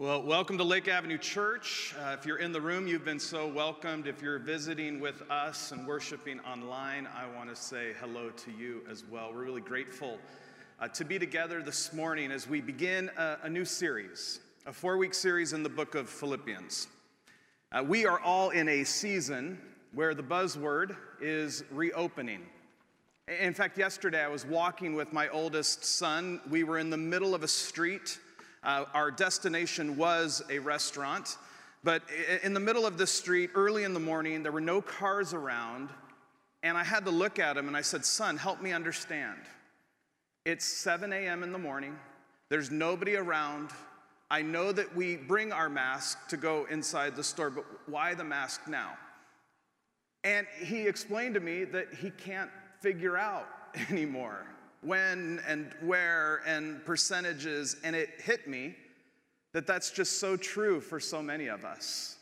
Well, welcome to Lake Avenue Church. Uh, if you're in the room, you've been so welcomed. If you're visiting with us and worshiping online, I want to say hello to you as well. We're really grateful uh, to be together this morning as we begin a, a new series, a four week series in the book of Philippians. Uh, we are all in a season where the buzzword is reopening. In fact, yesterday I was walking with my oldest son. We were in the middle of a street uh, our destination was a restaurant, but in the middle of the street, early in the morning, there were no cars around, and I had to look at him and I said, Son, help me understand. It's 7 a.m. in the morning, there's nobody around. I know that we bring our mask to go inside the store, but why the mask now? And he explained to me that he can't figure out anymore when and where and percentages, and it hit me that that's just so true for so many of us.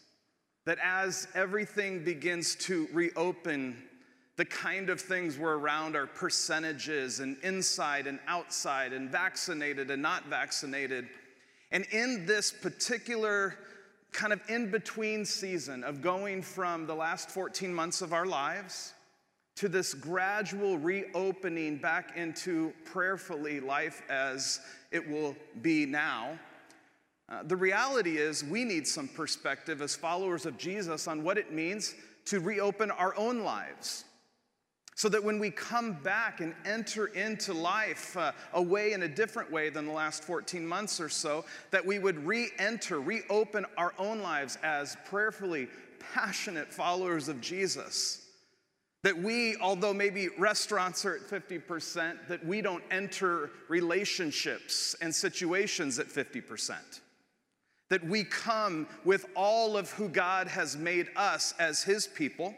That as everything begins to reopen, the kind of things we're around are percentages and inside and outside and vaccinated and not vaccinated. And in this particular kind of in between season of going from the last 14 months of our lives to this gradual reopening back into prayerfully life as it will be now. Uh, the reality is, we need some perspective as followers of Jesus on what it means to reopen our own lives. So that when we come back and enter into life uh, a way in a different way than the last 14 months or so, that we would re enter, reopen our own lives as prayerfully passionate followers of Jesus. That we, although maybe restaurants are at 50%, that we don't enter relationships and situations at 50%. That we come with all of who God has made us as His people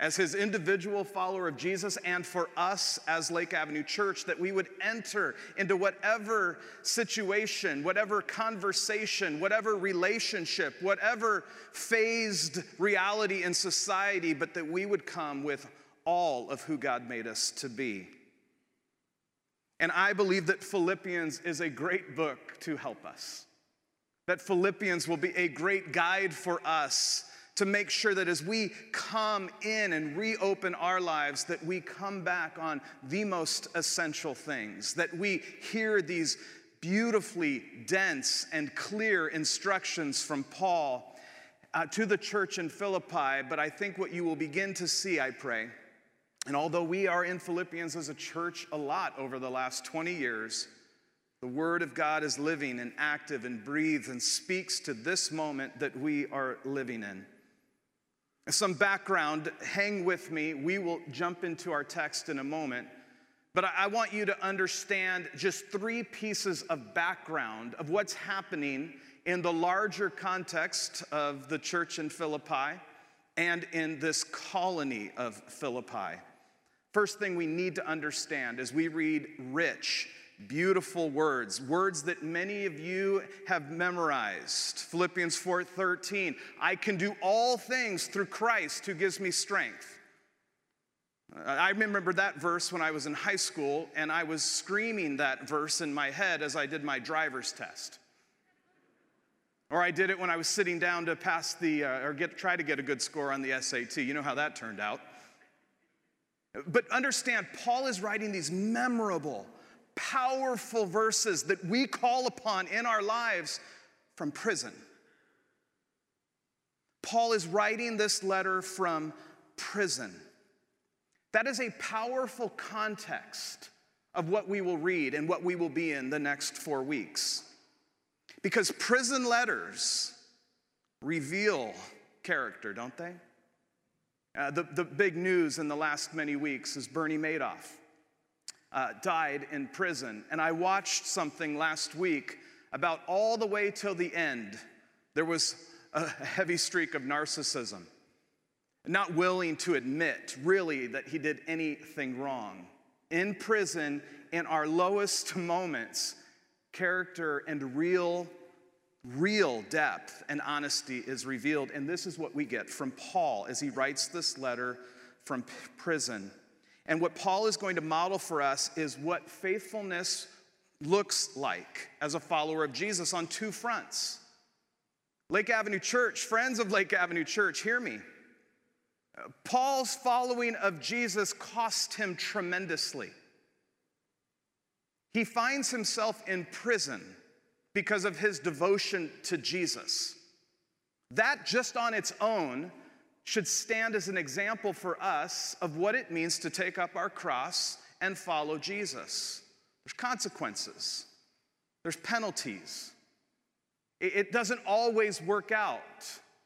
as his individual follower of Jesus and for us as Lake Avenue Church that we would enter into whatever situation, whatever conversation, whatever relationship, whatever phased reality in society, but that we would come with all of who God made us to be. And I believe that Philippians is a great book to help us. That Philippians will be a great guide for us to make sure that as we come in and reopen our lives, that we come back on the most essential things, that we hear these beautifully dense and clear instructions from Paul uh, to the church in Philippi. But I think what you will begin to see, I pray, and although we are in Philippians as a church a lot over the last 20 years, the Word of God is living and active and breathes and speaks to this moment that we are living in. Some background, hang with me. We will jump into our text in a moment. But I want you to understand just three pieces of background of what's happening in the larger context of the church in Philippi and in this colony of Philippi. First thing we need to understand as we read rich beautiful words words that many of you have memorized. Philippians 4.13 i can do all things through christ who gives me strength. I remember that verse when i was in high school and i was screaming that verse in my head as i did my driver's test. Or i did it when i was sitting down to pass the uh, or get try to get a good score on the sat you know how that turned out. But understand paul is writing these memorable powerful verses that we call upon in our lives from prison. Paul is writing this letter from prison. That is a powerful context of what we will read and what we will be in the next four weeks. Because prison letters reveal character, don't they? Uh, the, the big news in the last many weeks is Bernie Madoff uh, died in prison. And I watched something last week about all the way till the end, there was a heavy streak of narcissism, not willing to admit really that he did anything wrong. In prison, in our lowest moments, character and real, real depth and honesty is revealed. And this is what we get from Paul as he writes this letter from prison. And what Paul is going to model for us is what faithfulness looks like as a follower of Jesus on two fronts. Lake Avenue Church, friends of Lake Avenue Church, hear me. Paul's following of Jesus cost him tremendously. He finds himself in prison because of his devotion to Jesus. That just on its own should stand as an example for us of what it means to take up our cross and follow Jesus. There's consequences, there's penalties. It doesn't always work out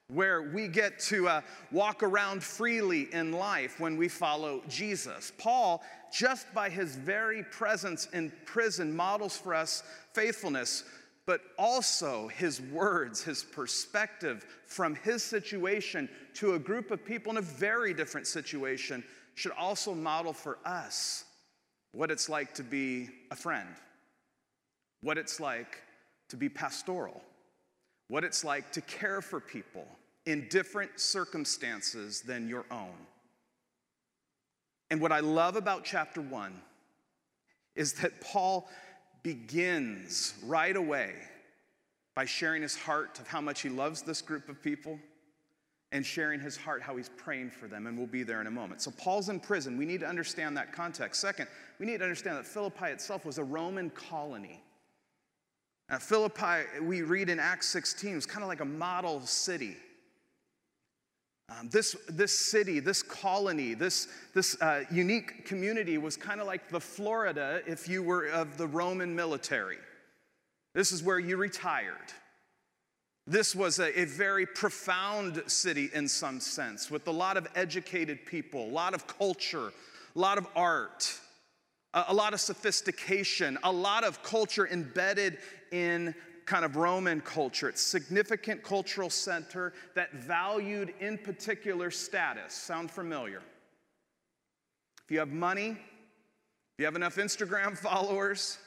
where we get to uh, walk around freely in life when we follow Jesus. Paul, just by his very presence in prison, models for us faithfulness, but also his words, his perspective from his situation to a group of people in a very different situation should also model for us what it's like to be a friend, what it's like to be pastoral, what it's like to care for people in different circumstances than your own. And what I love about chapter one is that Paul begins right away by sharing his heart of how much he loves this group of people and sharing his heart how he's praying for them. And we'll be there in a moment. So, Paul's in prison. We need to understand that context. Second, we need to understand that Philippi itself was a Roman colony. Now, Philippi, we read in Acts 16, was kind of like a model city. Um, this, this city, this colony, this, this uh, unique community was kind of like the Florida if you were of the Roman military. This is where you retired. This was a, a, very profound city in some sense, with a lot of educated people, a lot of culture, a lot of art, a, a lot of sophistication, a lot of culture embedded in kind of Roman culture. It's significant cultural center that valued in particular status. Sound familiar? If you have money, if you have enough Instagram followers,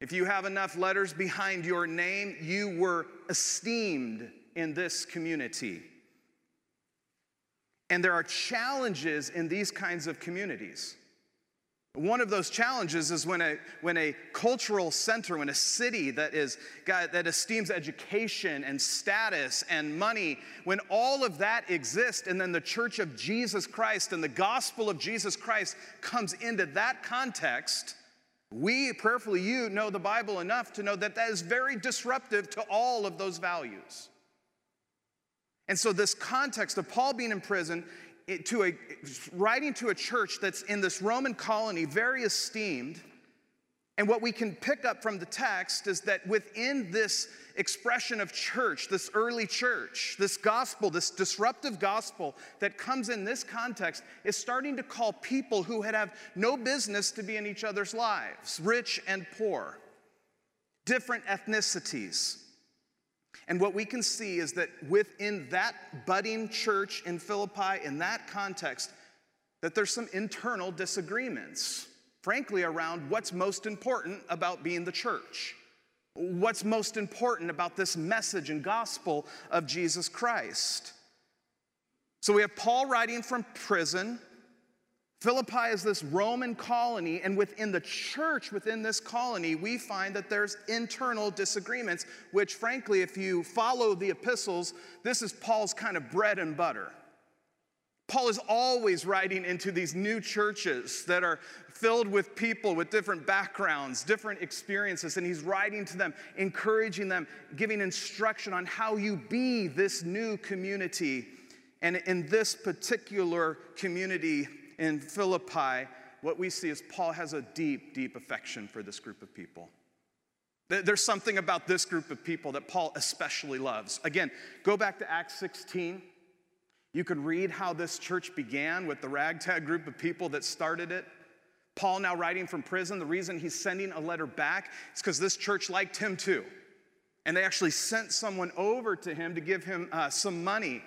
if you have enough letters behind your name, you were esteemed in this community. And there are challenges in these kinds of communities. One of those challenges is when a, when a cultural center, when a city that, is, that esteems education and status and money, when all of that exists, and then the church of Jesus Christ and the gospel of Jesus Christ comes into that context, we, prayerfully, you know the Bible enough to know that that is very disruptive to all of those values. And so, this context of Paul being in prison to a, writing to a church that's in this Roman colony, very esteemed. And what we can pick up from the text is that within this expression of church, this early church, this gospel, this disruptive gospel that comes in this context, is starting to call people who had have no business to be in each other's lives, rich and poor, different ethnicities, and what we can see is that within that budding church in Philippi, in that context, that there's some internal disagreements, frankly, around what's most important about being the church. What's most important about this message and gospel of Jesus Christ? So we have Paul writing from prison Philippi is this Roman colony, and within the church, within this colony, we find that there's internal disagreements, which, frankly, if you follow the epistles, this is Paul's kind of bread and butter. Paul is always writing into these new churches that are filled with people with different backgrounds, different experiences, and he's writing to them, encouraging them, giving instruction on how you be this new community. And in this particular community, in Philippi, what we see is Paul has a deep, deep affection for this group of people. There's something about this group of people that Paul especially loves. Again, go back to Acts 16. You can read how this church began with the ragtag group of people that started it. Paul, now writing from prison, the reason he's sending a letter back is because this church liked him too. And they actually sent someone over to him to give him uh, some money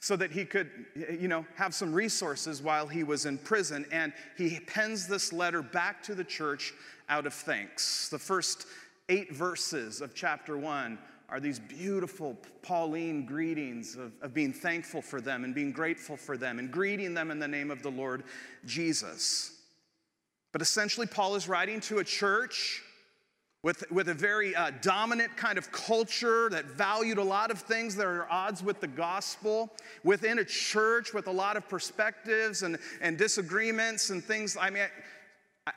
so that he could, you know, have some resources while he was in prison. And he pens this letter back to the church out of thanks. The first eight verses of chapter one are these beautiful Pauline greetings of, of being thankful for them and being grateful for them and greeting them in the name of the Lord Jesus. But essentially, Paul is writing to a church with, with a very uh, dominant kind of culture that valued a lot of things that are odds with the gospel, within a church with a lot of perspectives and, and disagreements and things. I mean, I, I,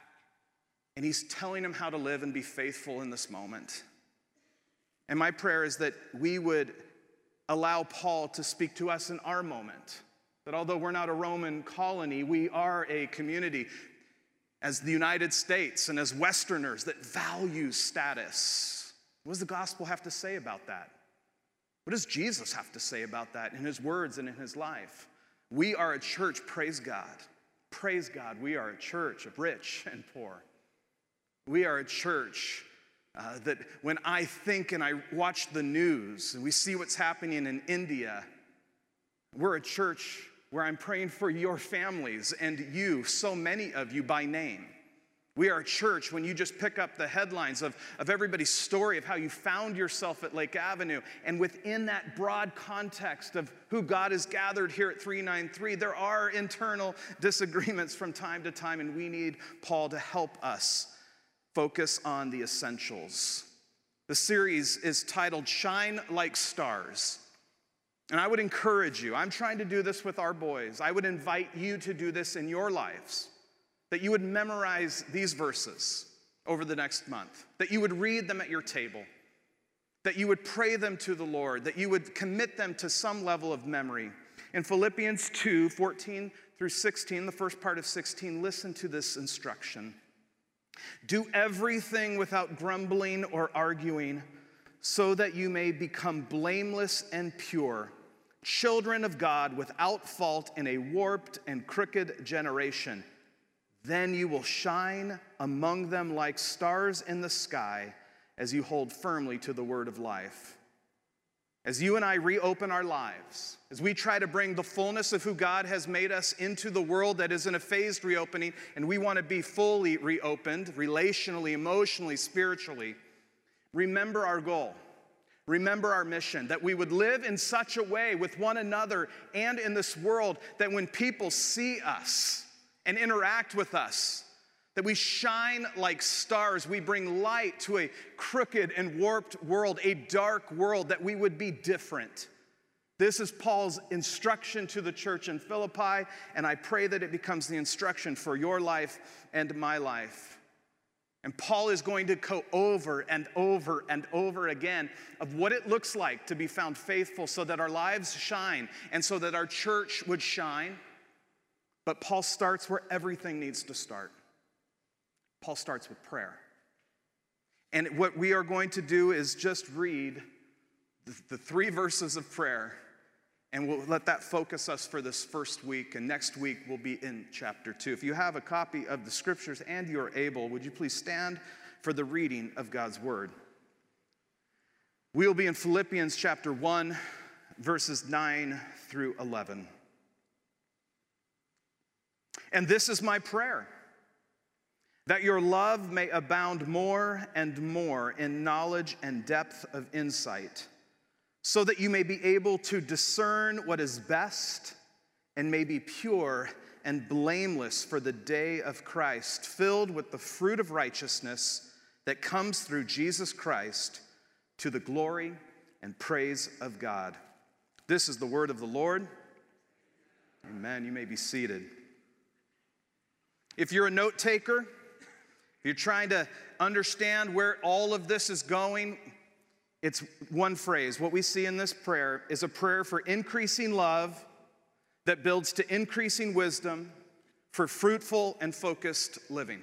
and he's telling them how to live and be faithful in this moment. And my prayer is that we would allow Paul to speak to us in our moment. That although we're not a Roman colony, we are a community as the United States and as Westerners that value status. What does the gospel have to say about that? What does Jesus have to say about that in his words and in his life? We are a church, praise God. Praise God, we are a church of rich and poor. We are a church uh, that when I think and I watch the news and we see what's happening in India, we're a church where I'm praying for your families and you, so many of you by name. We are a church when you just pick up the headlines of, of everybody's story of how you found yourself at Lake Avenue. And within that broad context of who God has gathered here at 393, there are internal disagreements from time to time, and we need Paul to help us focus on the essentials. The series is titled Shine Like Stars. And I would encourage you, I'm trying to do this with our boys. I would invite you to do this in your lives, that you would memorize these verses over the next month, that you would read them at your table, that you would pray them to the Lord, that you would commit them to some level of memory. In Philippians 2 14 through 16, the first part of 16, listen to this instruction. Do everything without grumbling or arguing, so that you may become blameless and pure children of God without fault in a warped and crooked generation. Then you will shine among them like stars in the sky as you hold firmly to the word of life. As you and I reopen our lives, as we try to bring the fullness of who God has made us into the world that is in a phased reopening, and we want to be fully reopened, relationally, emotionally, spiritually, remember our goal. Remember our mission that we would live in such a way with one another and in this world that when people see us and interact with us, that we shine like stars. We bring light to a crooked and warped world, a dark world, that we would be different. This is Paul's instruction to the church in Philippi, and I pray that it becomes the instruction for your life and my life. And Paul is going to go over and over and over again of what it looks like to be found faithful so that our lives shine and so that our church would shine. But Paul starts where everything needs to start. Paul starts with prayer. And what we are going to do is just read the, three verses of prayer and we'll let that focus us for this first week. And next week, we'll be in chapter two. If you have a copy of the scriptures and you're able, would you please stand for the reading of God's word? We'll be in Philippians chapter 1, verses 9 through 11. And this is my prayer that your love may abound more and more in knowledge and depth of insight so that you may be able to discern what is best and may be pure and blameless for the day of Christ, filled with the fruit of righteousness that comes through Jesus Christ to the glory and praise of God. This is the word of the Lord. Amen. You may be seated. If you're a note taker, if you're trying to understand where all of this is going, it's one phrase. What we see in this prayer is a prayer for increasing love that builds to increasing wisdom for fruitful and focused living.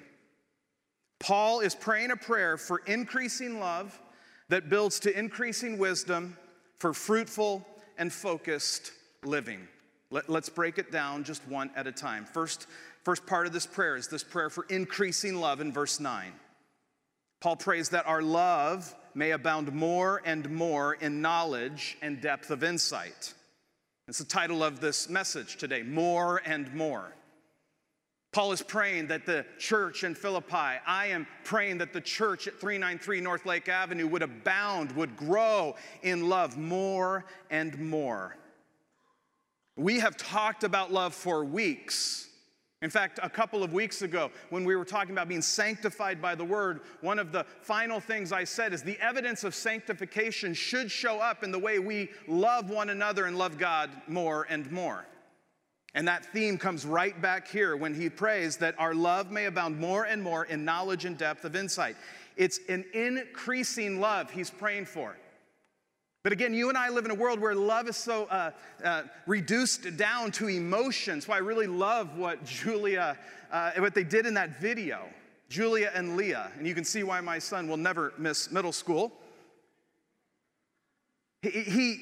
Paul is praying a prayer for increasing love that builds to increasing wisdom for fruitful and focused living. Let, us break it down just one at a time. First, first part of this prayer is this prayer for increasing love in verse 9. Paul prays that our love may abound more and more in knowledge and depth of insight. It's the title of this message today More and More. Paul is praying that the church in Philippi, I am praying that the church at 393 North Lake Avenue would abound, would grow in love more and more. We have talked about love for weeks. In fact, a couple of weeks ago, when we were talking about being sanctified by the word, one of the final things I said is the evidence of sanctification should show up in the way we love one another and love God more and more. And that theme comes right back here when he prays that our love may abound more and more in knowledge and depth of insight. It's an increasing love he's praying for. But again, you and I live in a world where love is so uh, uh, reduced down to emotions. So I really love what Julia, uh, what they did in that video, Julia and Leah. And you can see why my son will never miss middle school. He, he,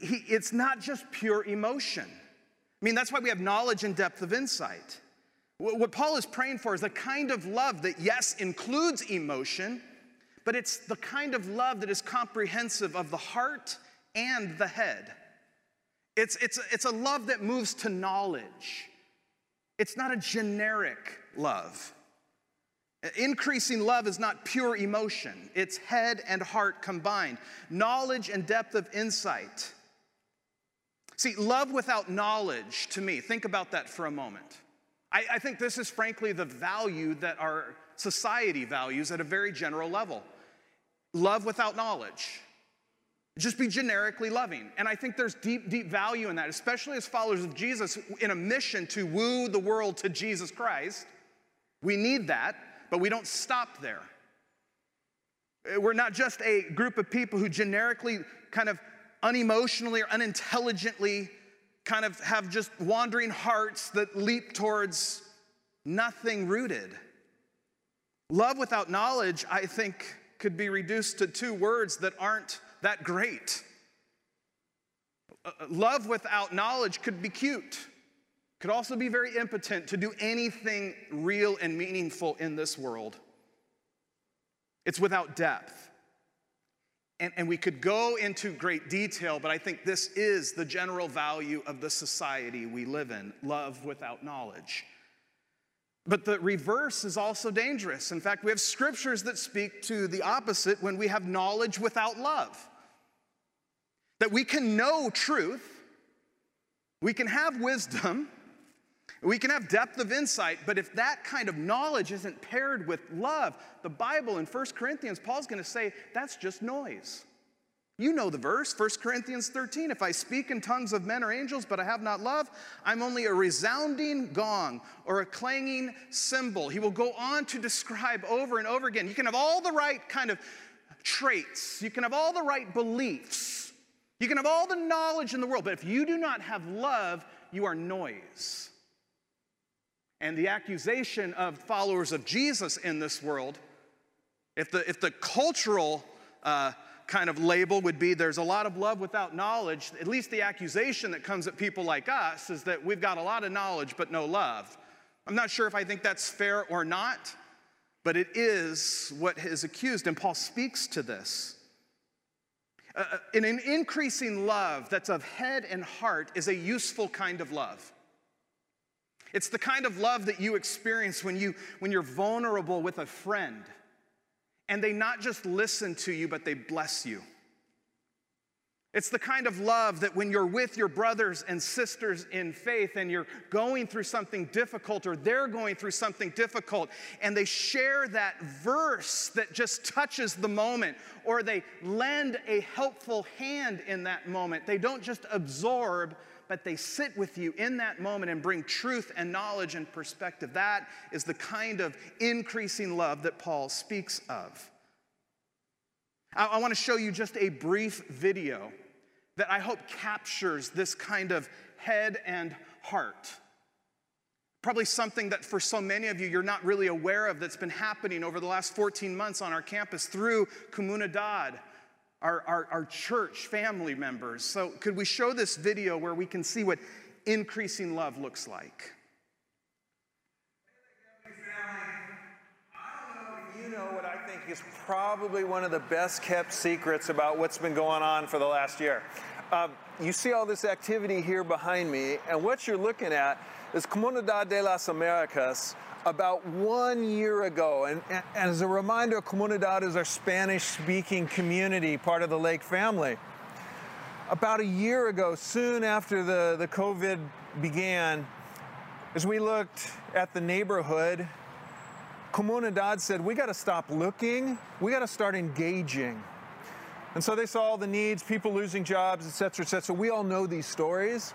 he, it's not just pure emotion. I mean, that's why we have knowledge and depth of insight. What Paul is praying for is a kind of love that, yes, includes emotion but it's the kind of love that is comprehensive of the heart and the head. It's, it's, it's a love that moves to knowledge. It's not a generic love. Increasing love is not pure emotion, it's head and heart combined, knowledge and depth of insight. See, love without knowledge, to me, think about that for a moment. I, I think this is frankly the value that our society values at a very general level love without knowledge. Just be generically loving. And I think there's deep, deep value in that, especially as followers of Jesus in a mission to woo the world to Jesus Christ. We need that, but we don't stop there. We're not just a group of people who generically, kind of unemotionally or unintelligently, kind of have just wandering hearts that leap towards nothing rooted. Love without knowledge, I think, could be reduced to two words that aren't that great. Uh, uh, love without knowledge could be cute, could also be very impotent to do anything real and meaningful in this world. It's without depth. And, and we could go into great detail, but I think this is the general value of the society we live in love without knowledge. But the reverse is also dangerous. In fact, we have scriptures that speak to the opposite when we have knowledge without love. That we can know truth, we can have wisdom, we can have depth of insight, but if that kind of knowledge isn't paired with love, the Bible in 1 Corinthians, Paul's gonna say that's just noise. You know the verse, 1 Corinthians 13. If I speak in tongues of men or angels, but I have not love, I'm only a resounding gong or a clanging cymbal. He will go on to describe over and over again. You can have all the right kind of traits, you can have all the right beliefs, you can have all the knowledge in the world, but if you do not have love, you are noise. And the accusation of followers of Jesus in this world, if the, if the cultural uh, kind of label would be there's a lot of love without knowledge. At least the accusation that comes at people like us is that we've got a lot of knowledge but no love. I'm not sure if I think that's fair or not, but it is what is accused, and Paul speaks to this. Uh, uh in an increasing love that's of head and heart is a useful kind of love. It's the kind of love that you experience when, you, when you're vulnerable with a friend and they not just listen to you, but they bless you. It's the kind of love that when you're with your brothers and sisters in faith and you're going through something difficult or they're going through something difficult and they share that verse that just touches the moment or they lend a helpful hand in that moment. They don't just absorb, but they sit with you in that moment and bring truth and knowledge and perspective. That is the kind of increasing love that Paul speaks of. I, I want to show you just a brief video that I hope captures this kind of head and heart. Probably something that for so many of you, you're not really aware of that's been happening over the last 14 months on our campus through Comunidad, our, our, our church family members. So, could we show this video where we can see what increasing love looks like? I don't know if you know what I think is probably one of the best kept secrets about what's been going on for the last year. Um, you see all this activity here behind me, and what you're looking at is Comunidad de las Americas, about one year ago. And, and, as a reminder, Comunidad is our Spanish speaking community, part of the Lake family. About a year ago, soon after the, the COVID began, as we looked at the neighborhood, Comunidad said, we got to stop looking, we got to start engaging. And so they saw all the needs, people losing jobs, et cetera, et cetera. We all know these stories.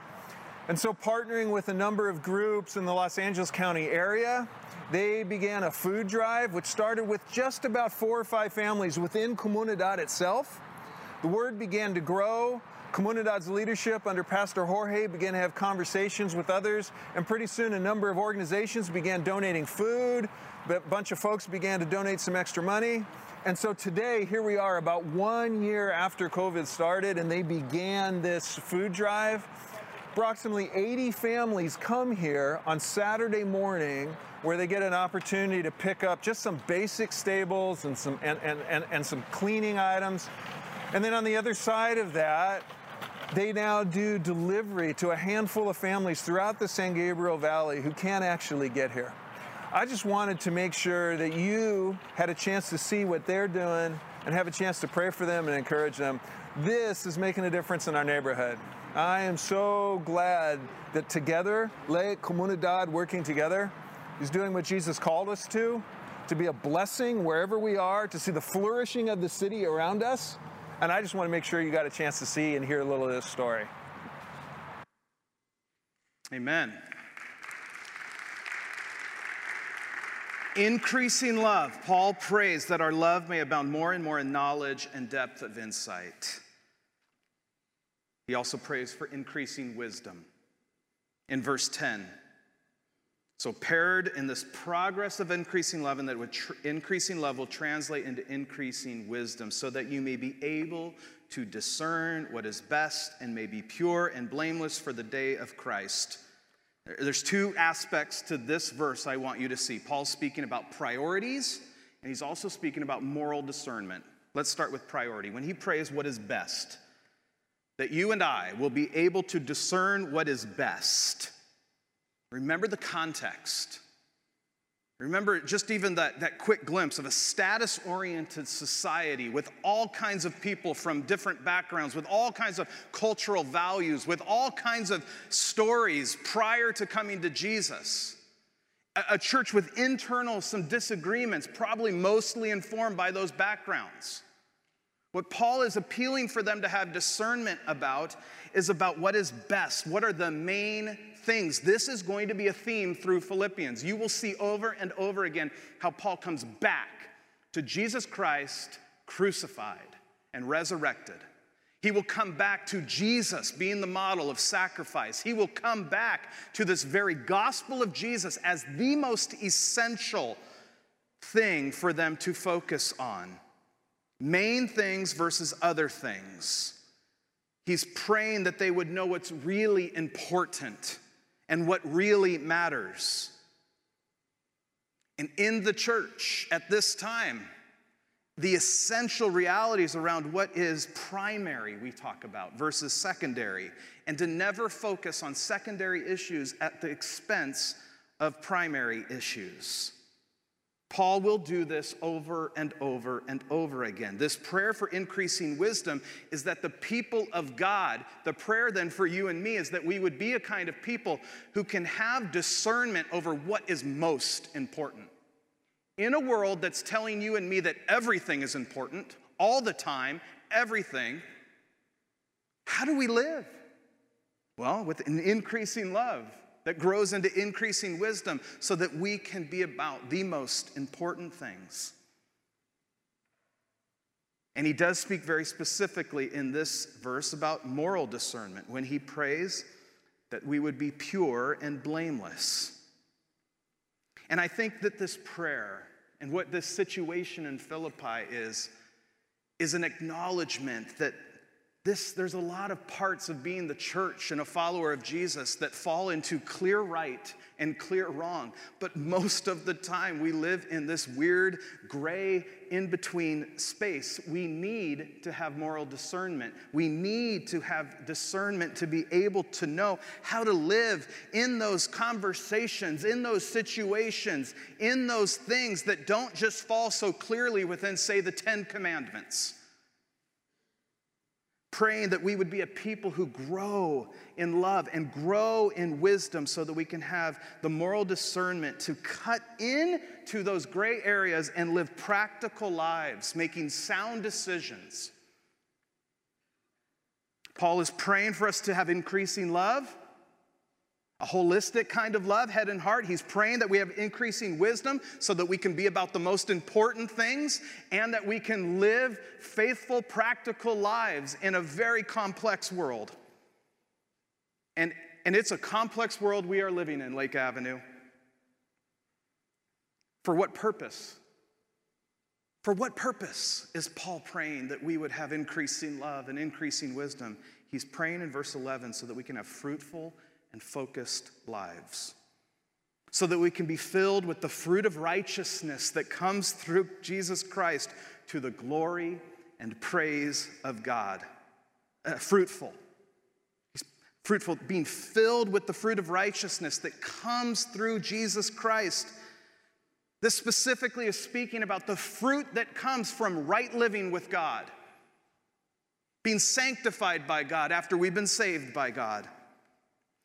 And so, partnering with a number of groups in the Los Angeles County area, they began a food drive, which started with just about four or five families within Comunidad itself. The word began to grow. Comunidad's leadership under Pastor Jorge began to have conversations with others, and pretty soon a number of organizations began donating food. A bunch of folks began to donate some extra money. And so today, here we are about one year after COVID started, and they began this food drive. Approximately 80 families come here on Saturday morning where they get an opportunity to pick up just some basic stables and some and, and, and, and some cleaning items. And then on the other side of that, they now do delivery to a handful of families throughout the San Gabriel Valley who can't actually get here. I just wanted to make sure that you had a chance to see what they're doing and have a chance to pray for them and encourage them. This is making a difference in our neighborhood. I am so glad that together, La Comunidad working together, is doing what Jesus called us to, to be a blessing wherever we are, to see the flourishing of the city around us. And I just want to make sure you got a chance to see and hear a little of this story. Amen. Increasing love. Paul prays that our love may abound more and more in knowledge and depth of insight. He also prays for increasing wisdom. In verse 10, so paired in this progress of increasing love, and that tr- increasing love will translate into increasing wisdom, so that you may be able to discern what is best and may be pure and blameless for the day of Christ. There's two aspects to this verse I want you to see. Paul's speaking about priorities, and he's also speaking about moral discernment. Let's start with priority. When he prays what is best, that you and I will be able to discern what is best. Remember the context. Remember just even that, that quick glimpse of a status oriented society with all kinds of people from different backgrounds, with all kinds of cultural values, with all kinds of stories prior to coming to Jesus. A, a church with internal some disagreements, probably mostly informed by those backgrounds. What Paul is appealing for them to have discernment about is about what is best, what are the main things. This is going to be a theme through Philippians. You will see over and over again how Paul comes back to Jesus Christ crucified and resurrected. He will come back to Jesus being the model of sacrifice. He will come back to this very gospel of Jesus as the most essential thing for them to focus on. Main things versus other things. He's praying that they would know what's really important and what really matters. And in the church at this time, the essential realities around what is primary, we talk about, versus secondary, and to never focus on secondary issues at the expense of primary issues. Paul will do this over and over and over again. This prayer for increasing wisdom is that the people of God, the prayer then for you and me is that we would be a kind of people who can have discernment over what is most important. In a world that's telling you and me that everything is important, all the time, everything, how do we live? Well, with an increasing love that grows into increasing wisdom so that we can be about the most important things. And he does speak very specifically in this verse about moral discernment when he prays that we would be pure and blameless. And I think that this prayer and what this situation in Philippi is, is an acknowledgement that this, there's a lot of parts of being the church and a follower of Jesus that fall into clear right and clear wrong. But most of the time, we live in this weird gray in between space. We need to have moral discernment. We need to have discernment to be able to know how to live in those conversations, in those situations, in those things that don't just fall so clearly within, say, the Ten Commandments praying that we would be a people who grow in love and grow in wisdom so that we can have the moral discernment to cut into those gray areas and live practical lives, making sound decisions. Paul is praying for us to have increasing love a holistic kind of love, head and heart. He's praying that we have increasing wisdom so that we can be about the most important things and that we can live faithful, practical lives in a very complex world. And, and it's a complex world we are living in, Lake Avenue. For what purpose? For what purpose is Paul praying that we would have increasing love and increasing wisdom? He's praying in verse 11 so that we can have fruitful, and focused lives. So that we can be filled with the fruit of righteousness that comes through Jesus Christ to the glory and praise of God. Uh, fruitful. fruitful, being filled with the fruit of righteousness that comes through Jesus Christ. This specifically is speaking about the fruit that comes from right living with God, being sanctified by God after we've been saved by God.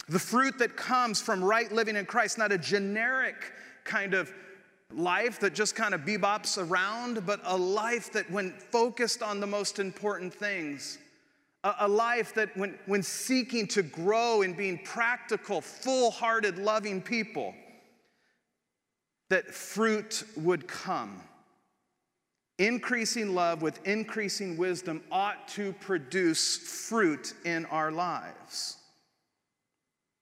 The fruit that comes from right living in Christ, not a generic kind of life that just kind of bebops around, but a life that, when focused on the most important things, a, life that, when, when seeking to grow in being practical, full hearted, loving people, that fruit would come. Increasing love with increasing wisdom ought to produce fruit in our lives.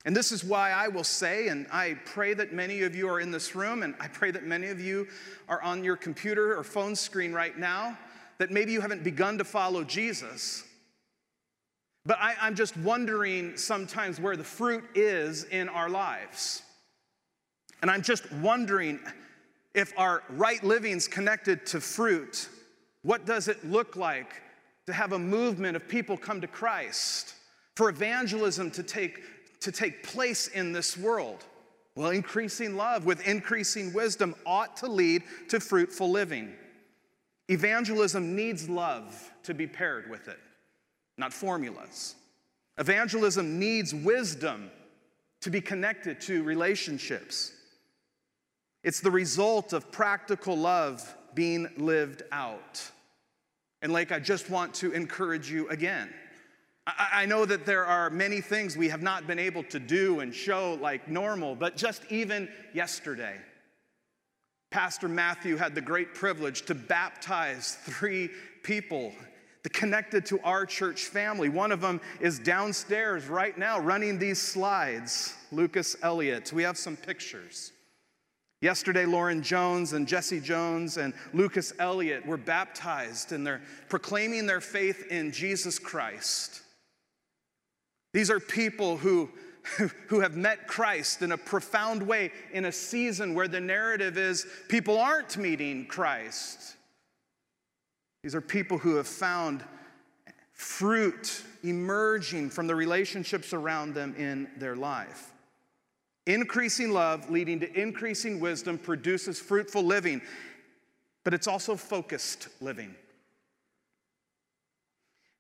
And this is why I will say, and I pray that many of you are in this room, and I pray that many of you are on your computer or phone screen right now, that maybe you haven't begun to follow Jesus. But I, am just wondering sometimes where the fruit is in our lives. And I'm just wondering if our right living's connected to fruit, what does it look like to have a movement of people come to Christ? For evangelism to take to take place in this world? Well, increasing love with increasing wisdom ought to lead to fruitful living. Evangelism needs love to be paired with it, not formulas. Evangelism needs wisdom to be connected to relationships. It's the result of practical love being lived out. And, like, I just want to encourage you again I know that there are many things we have not been able to do and show like normal, but just even yesterday, Pastor Matthew had the great privilege to baptize three people connected to our church family. One of them is downstairs right now running these slides, Lucas Elliott. We have some pictures. Yesterday, Lauren Jones and Jesse Jones and Lucas Elliott were baptized and they're proclaiming their faith in Jesus Christ. These are people who, who have met Christ in a profound way in a season where the narrative is people aren't meeting Christ. These are people who have found fruit emerging from the relationships around them in their life. Increasing love leading to increasing wisdom produces fruitful living, but it's also focused living.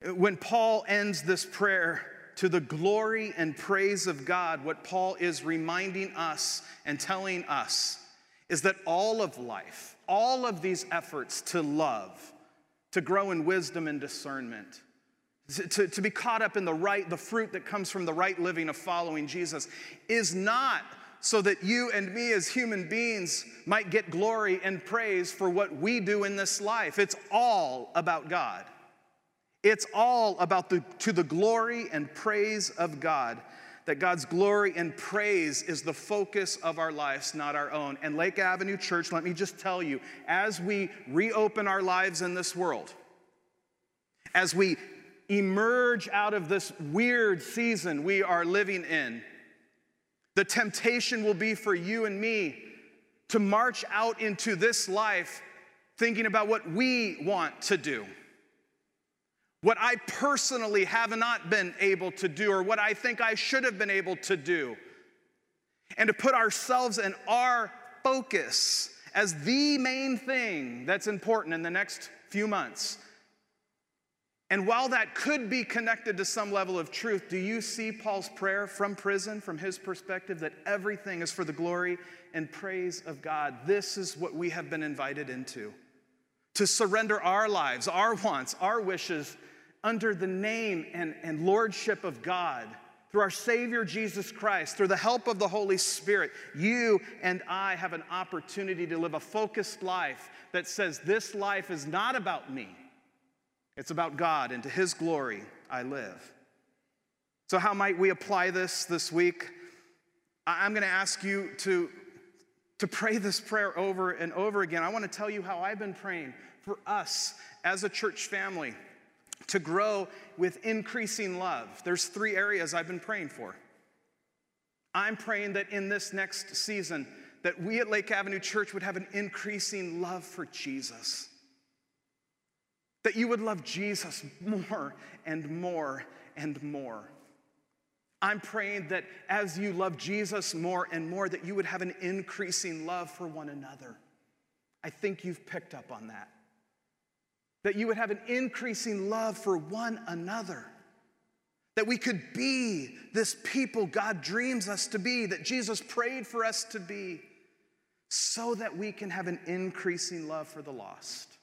When Paul ends this prayer, to the glory and praise of God, what Paul is reminding us and telling us is that all of life, all of these efforts to love, to grow in wisdom and discernment, to, to be caught up in the right, the fruit that comes from the right living of following Jesus, is not so that you and me as human beings might get glory and praise for what we do in this life. It's all about God. It's all about the to the glory and praise of God. That God's glory and praise is the focus of our lives, not our own. And Lake Avenue Church, let me just tell you, as we reopen our lives in this world, as we emerge out of this weird season we are living in, the temptation will be for you and me to march out into this life thinking about what we want to do what I personally have not been able to do, or what I think I should have been able to do, and to put ourselves and our focus as the main thing that's important in the next few months. And while that could be connected to some level of truth, do you see Paul's prayer from prison, from his perspective, that everything is for the glory and praise of God? This is what we have been invited into to surrender our lives, our wants, our wishes under the name and, and lordship of God through our Savior Jesus Christ, through the help of the Holy Spirit, you and I have an opportunity to live a focused life that says, This life is not about me. It's about God, and to His glory I live. So, how might we apply this this week? I'm going to ask you to, to pray this prayer over and over again. I want to tell you how I've been praying for us as a church family to grow with increasing love. There's three areas I've been praying for. I'm praying that in this next season that we at Lake Avenue Church would have an increasing love for Jesus. That you would love Jesus more and more and more. I'm praying that as you love Jesus more and more, that you would have an increasing love for one another. I think you've picked up on that. That you would have an increasing love for one another. That we could be this people God dreams us to be, that Jesus prayed for us to be, so that we can have an increasing love for the lost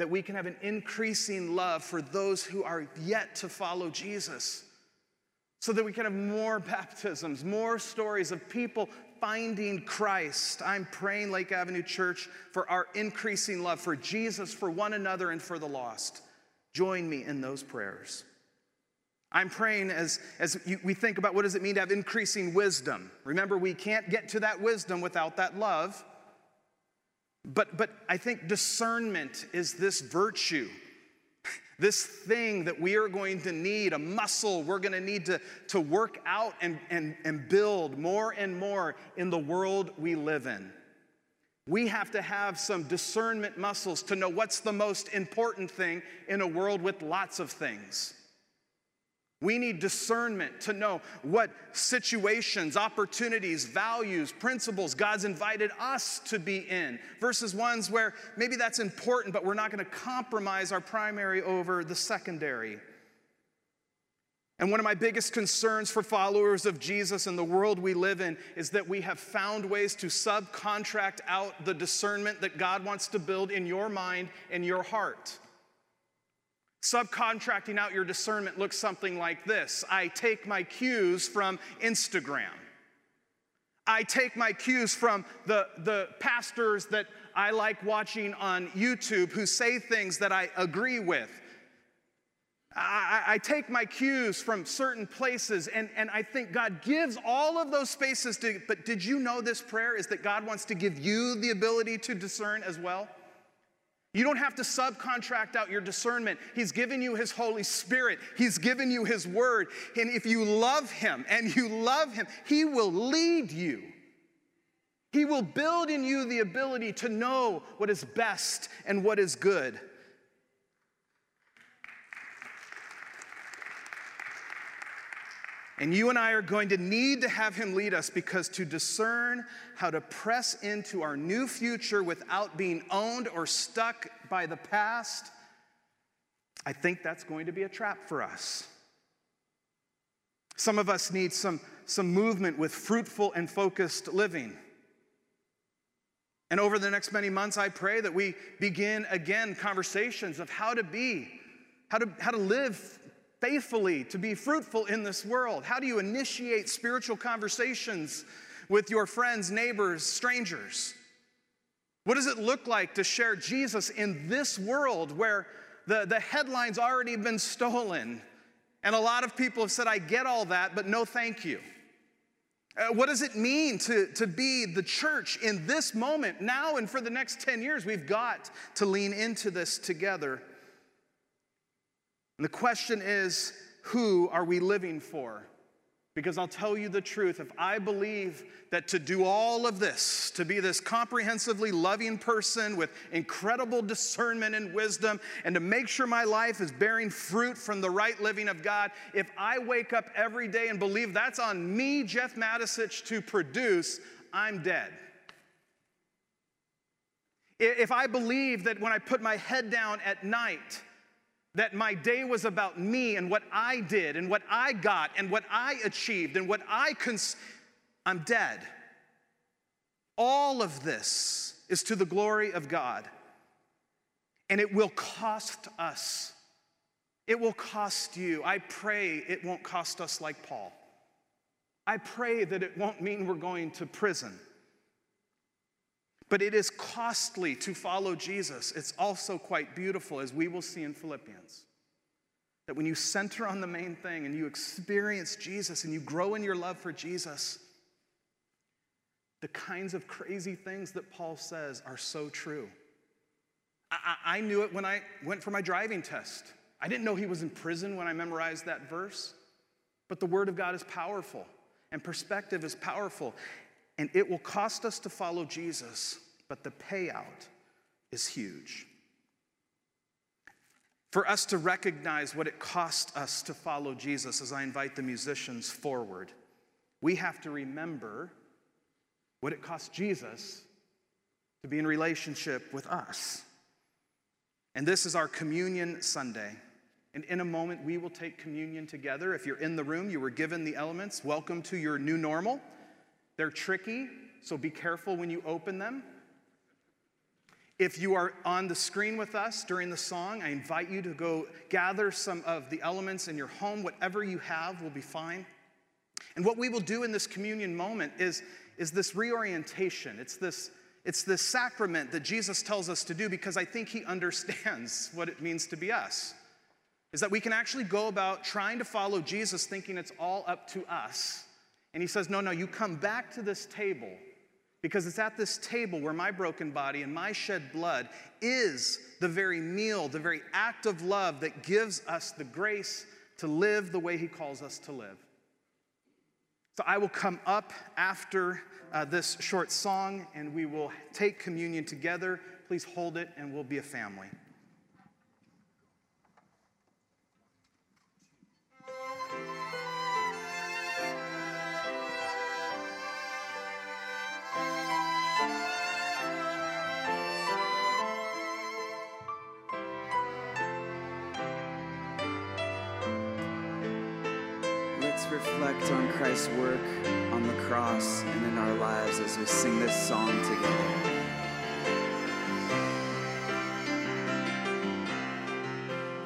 that we can have an increasing love for those who are yet to follow Jesus, so that we can have more baptisms, more stories of people finding Christ. I'm praying, Lake Avenue Church, for our increasing love for Jesus, for one another, and for the lost. Join me in those prayers. I'm praying as, as we think about what does it mean to have increasing wisdom. Remember, we can't get to that wisdom without that love. But, but I think discernment is this virtue, this thing that we are going to need, a muscle we're going to need to, to work out and, and, and build more and more in the world we live in. We have to have some discernment muscles to know what's the most important thing in a world with lots of things. We need discernment to know what situations, opportunities, values, principles God's invited us to be in, versus ones where maybe that's important, but we're not going to compromise our primary over the secondary. And one of my biggest concerns for followers of Jesus in the world we live in is that we have found ways to subcontract out the discernment that God wants to build in your mind and your heart. Subcontracting out your discernment looks something like this I take my cues from Instagram. I take my cues from the, the pastors that I like watching on YouTube who say things that I agree with. I, I, take my cues from certain places, and, and I think God gives all of those spaces to. But did you know this prayer is that God wants to give you the ability to discern as well? You don't have to subcontract out your discernment. He's given you His Holy Spirit, He's given you His Word. And if you love Him and you love Him, He will lead you. He will build in you the ability to know what is best and what is good. And you and I are going to need to have him lead us because to discern how to press into our new future without being owned or stuck by the past, I think that's going to be a trap for us. Some of us need some, some movement with fruitful and focused living. And over the next many months, I pray that we begin again conversations of how to be, how to, how to live faithfully, to be fruitful in this world? How do you initiate spiritual conversations with your friends, neighbors, strangers? What does it look like to share Jesus in this world where the, the headline's already been stolen? And a lot of people have said, I get all that, but no thank you. Uh, what does it mean to, to be the church in this moment, now and for the next 10 years? We've got to lean into this together. And the question is, who are we living for? Because I'll tell you the truth, if I believe that to do all of this, to be this comprehensively loving person with incredible discernment and wisdom, and to make sure my life is bearing fruit from the right living of God, if I wake up every day and believe that's on me, Jeff Mattesich, to produce, I'm dead. If I believe that when I put my head down at night, that my day was about me and what I did and what I got and what I achieved and what I cons- I'm dead. All of this is to the glory of God. And it will cost us. It will cost you. I pray it won't cost us like Paul. I pray that it won't mean we're going to prison. But it is costly to follow Jesus. It's also quite beautiful, as we will see in Philippians. That when you center on the main thing and you experience Jesus and you grow in your love for Jesus, the kinds of crazy things that Paul says are so true. I, I, knew it when I went for my driving test. I didn't know he was in prison when I memorized that verse, but the Word of God is powerful and perspective is powerful. And it will cost us to follow Jesus, but the payout is huge. For us to recognize what it cost us to follow Jesus, as I invite the musicians forward, we have to remember what it cost Jesus to be in relationship with us. And this is our Communion Sunday. And in a moment, we will take communion together. If you're in the room, you were given the elements. Welcome to your new normal. They're tricky, so be careful when you open them. If you are on the screen with us during the song, I invite you to go gather some of the elements in your home. Whatever you have will be fine. And what we will do in this communion moment is, is this reorientation. It's this, it's this sacrament that Jesus tells us to do because I think he understands what it means to be us. Is that we can actually go about trying to follow Jesus thinking it's all up to us and he says, No, no, you come back to this table because it's at this table where my broken body and my shed blood is the very meal, the very act of love that gives us the grace to live the way he calls us to live. So I will come up after uh, this short song and we will take communion together. Please hold it and we'll be a family. reflect on Christ's work on the cross and in our lives as we sing this song together.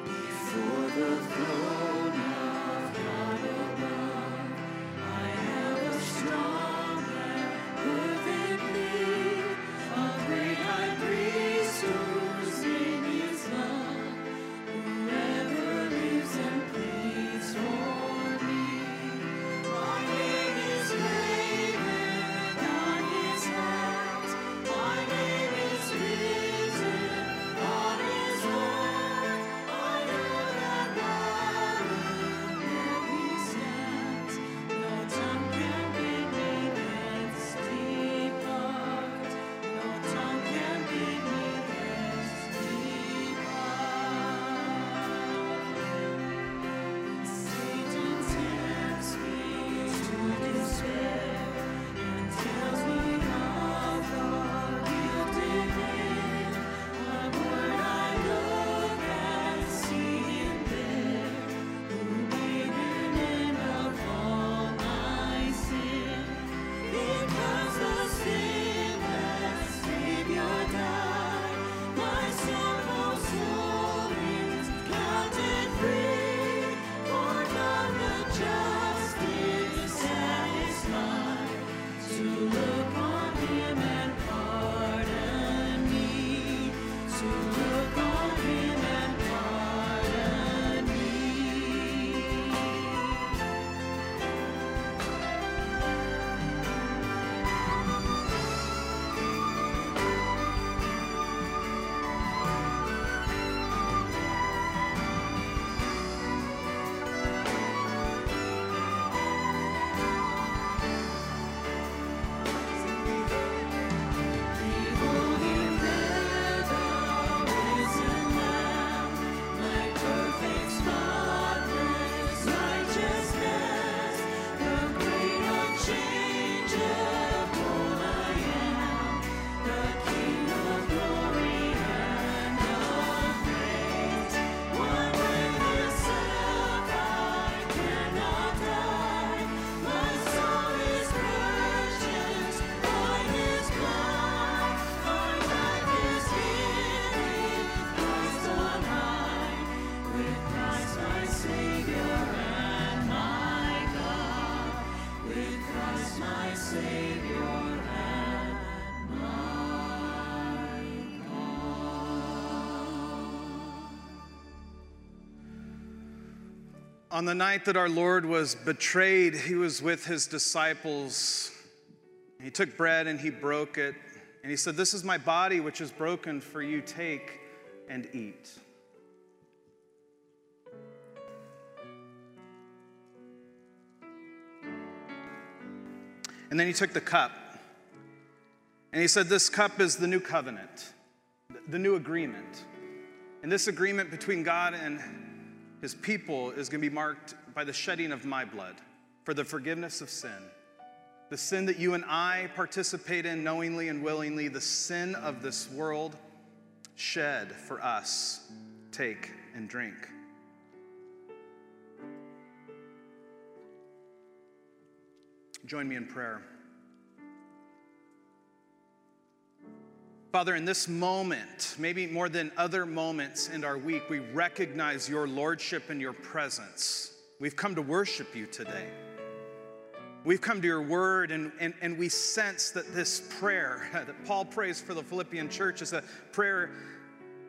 Before the throne. On the night that our Lord was betrayed, he was with his disciples. He took bread and he broke it. And he said, This is my body, which is broken for you. Take and eat. And then he took the cup. And he said, This cup is the new covenant, the new agreement. And this agreement between God and his people is going to be marked by the shedding of my blood for the forgiveness of sin. The sin that you and I participate in knowingly and willingly, the sin of this world shed for us. Take and drink. Join me in prayer. Father, in this moment, maybe more than other moments in our week, we recognize your lordship and your presence. We've come to worship you today. We've come to your word, and, and, and we sense that this prayer that Paul prays for the Philippian church is a prayer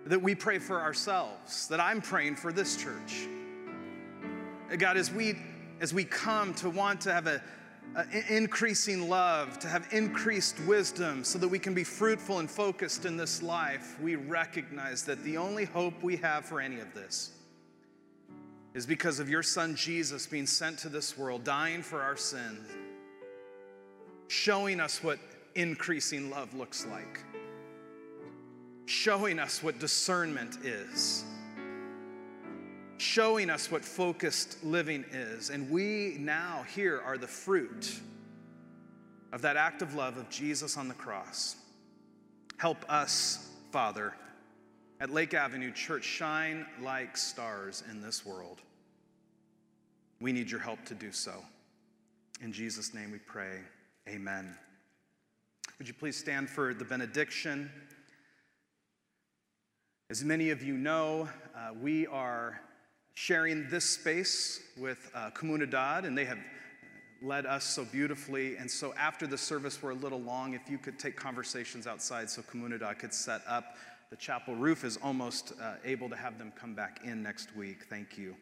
that we pray for ourselves, that I'm praying for this church. God, as we, as we come to want to have a, uh, increasing love, to have increased wisdom, so that we can be fruitful and focused in this life, we recognize that the only hope we have for any of this is because of your Son Jesus being sent to this world, dying for our sins, showing us what increasing love looks like, showing us what discernment is showing us what focused living is. And we now here are the fruit of that act of love of Jesus on the cross. Help us, Father, at Lake Avenue Church, shine like stars in this world. We need your help to do so. In Jesus' name we pray. Amen. Would you please stand for the benediction? As many of you know, uh, we are sharing this space with uh, Comunidad, and they have led us so beautifully. And so after the service, we're a little long. If you could take conversations outside so Comunidad could set up. The chapel roof is almost uh, able to have them come back in next week. Thank you.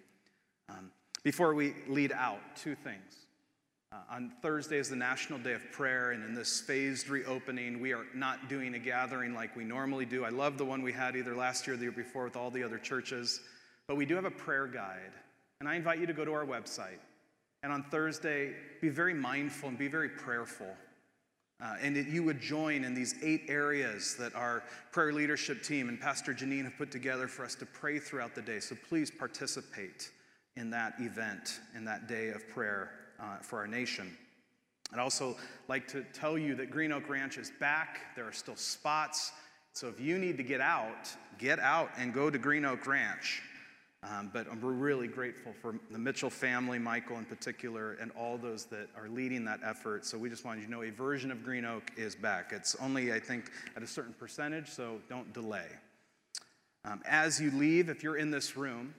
Um, before we lead out, two things. Uh, on Thursday is the National Day of Prayer, and in this phased reopening, we are not doing a gathering like we normally do. I love the one we had either last year or the year before with all the other churches. But we do have a prayer guide, and I invite you to go to our website. And on Thursday, be very mindful and be very prayerful. Uh, and that you would join in these eight areas that our prayer leadership team and Pastor Janine have put together for us to pray throughout the day. So please participate in that event, in that day of prayer uh, for our nation. I'd also like to tell you that Green Oak Ranch is back. There are still spots. So if you need to get out, get out and go to Green Oak Ranch. Um, but we're really grateful for the Mitchell family, Michael in particular, and all those that are leading that effort. So we just wanted you to know a version of Green Oak is back. It's only, I think, at a certain percentage, so don't delay. Um, as you leave, if you're in this room,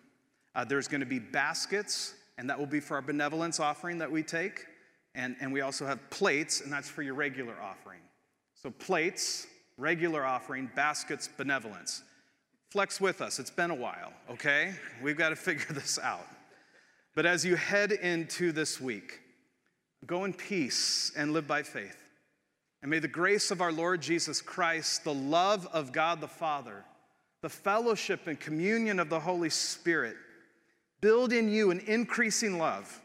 uh, there's going to be baskets, and that will be for our benevolence offering that we take. And, and we also have plates, and that's for your regular offering. So plates, regular offering, baskets, benevolence. Flex with us. It's been a while, okay? We've got to figure this out. But as you head into this week, go in peace and live by faith. And may the grace of our Lord Jesus Christ, the love of God the Father, the fellowship and communion of the Holy Spirit build in you an increasing love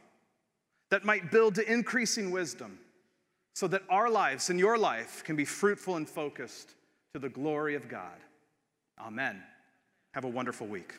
that might build to increasing wisdom so that our lives and your life can be fruitful and focused to the glory of God. Amen. Have a wonderful week.